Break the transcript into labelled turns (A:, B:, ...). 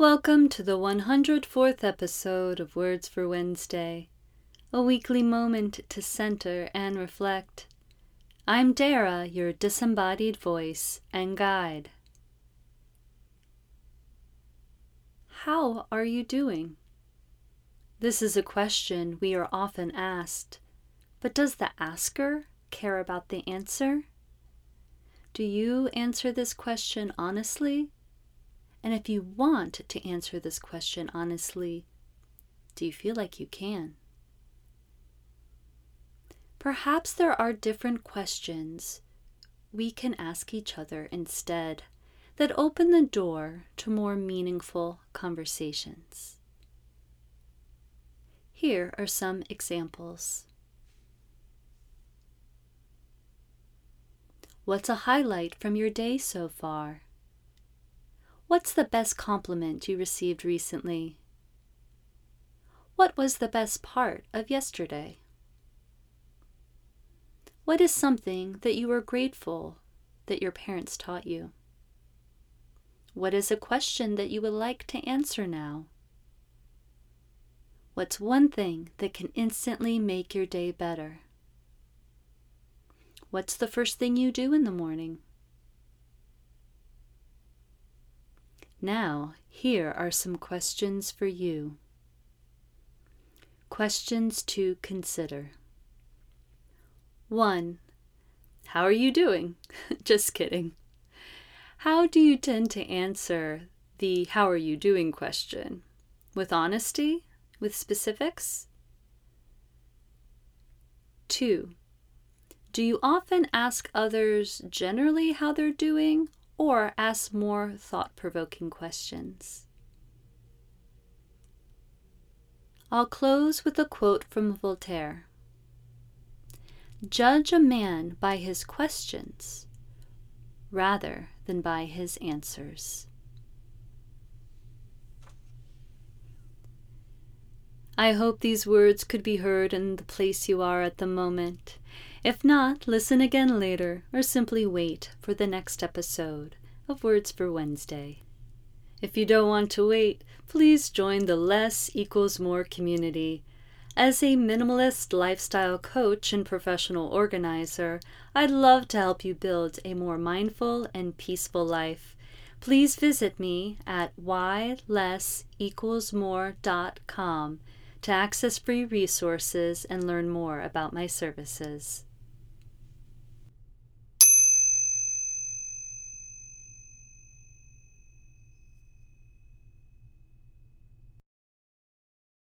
A: Welcome to the 104th episode of Words for Wednesday, a weekly moment to center and reflect. I'm Dara, your disembodied voice and guide. How are you doing? This is a question we are often asked, but does the asker care about the answer? Do you answer this question honestly? And if you want to answer this question honestly, do you feel like you can? Perhaps there are different questions we can ask each other instead that open the door to more meaningful conversations. Here are some examples. What's a highlight from your day so far? What's the best compliment you received recently? What was the best part of yesterday? What is something that you are grateful that your parents taught you? What is a question that you would like to answer now? What's one thing that can instantly make your day better? What's the first thing you do in the morning? Now, here are some questions for you. Questions to consider. 1. How are you doing? Just kidding. How do you tend to answer the how are you doing question? With honesty? With specifics? 2. Do you often ask others generally how they're doing or ask more thought provoking questions. I'll close with a quote from Voltaire Judge a man by his questions rather than by his answers. I hope these words could be heard in the place you are at the moment. If not, listen again later or simply wait for the next episode of Words for Wednesday. If you don't want to wait, please join the Less Equals More community. As a minimalist lifestyle coach and professional organizer, I'd love to help you build a more mindful and peaceful life. Please visit me at ylessequalsmore.com to access free resources and learn more about my services.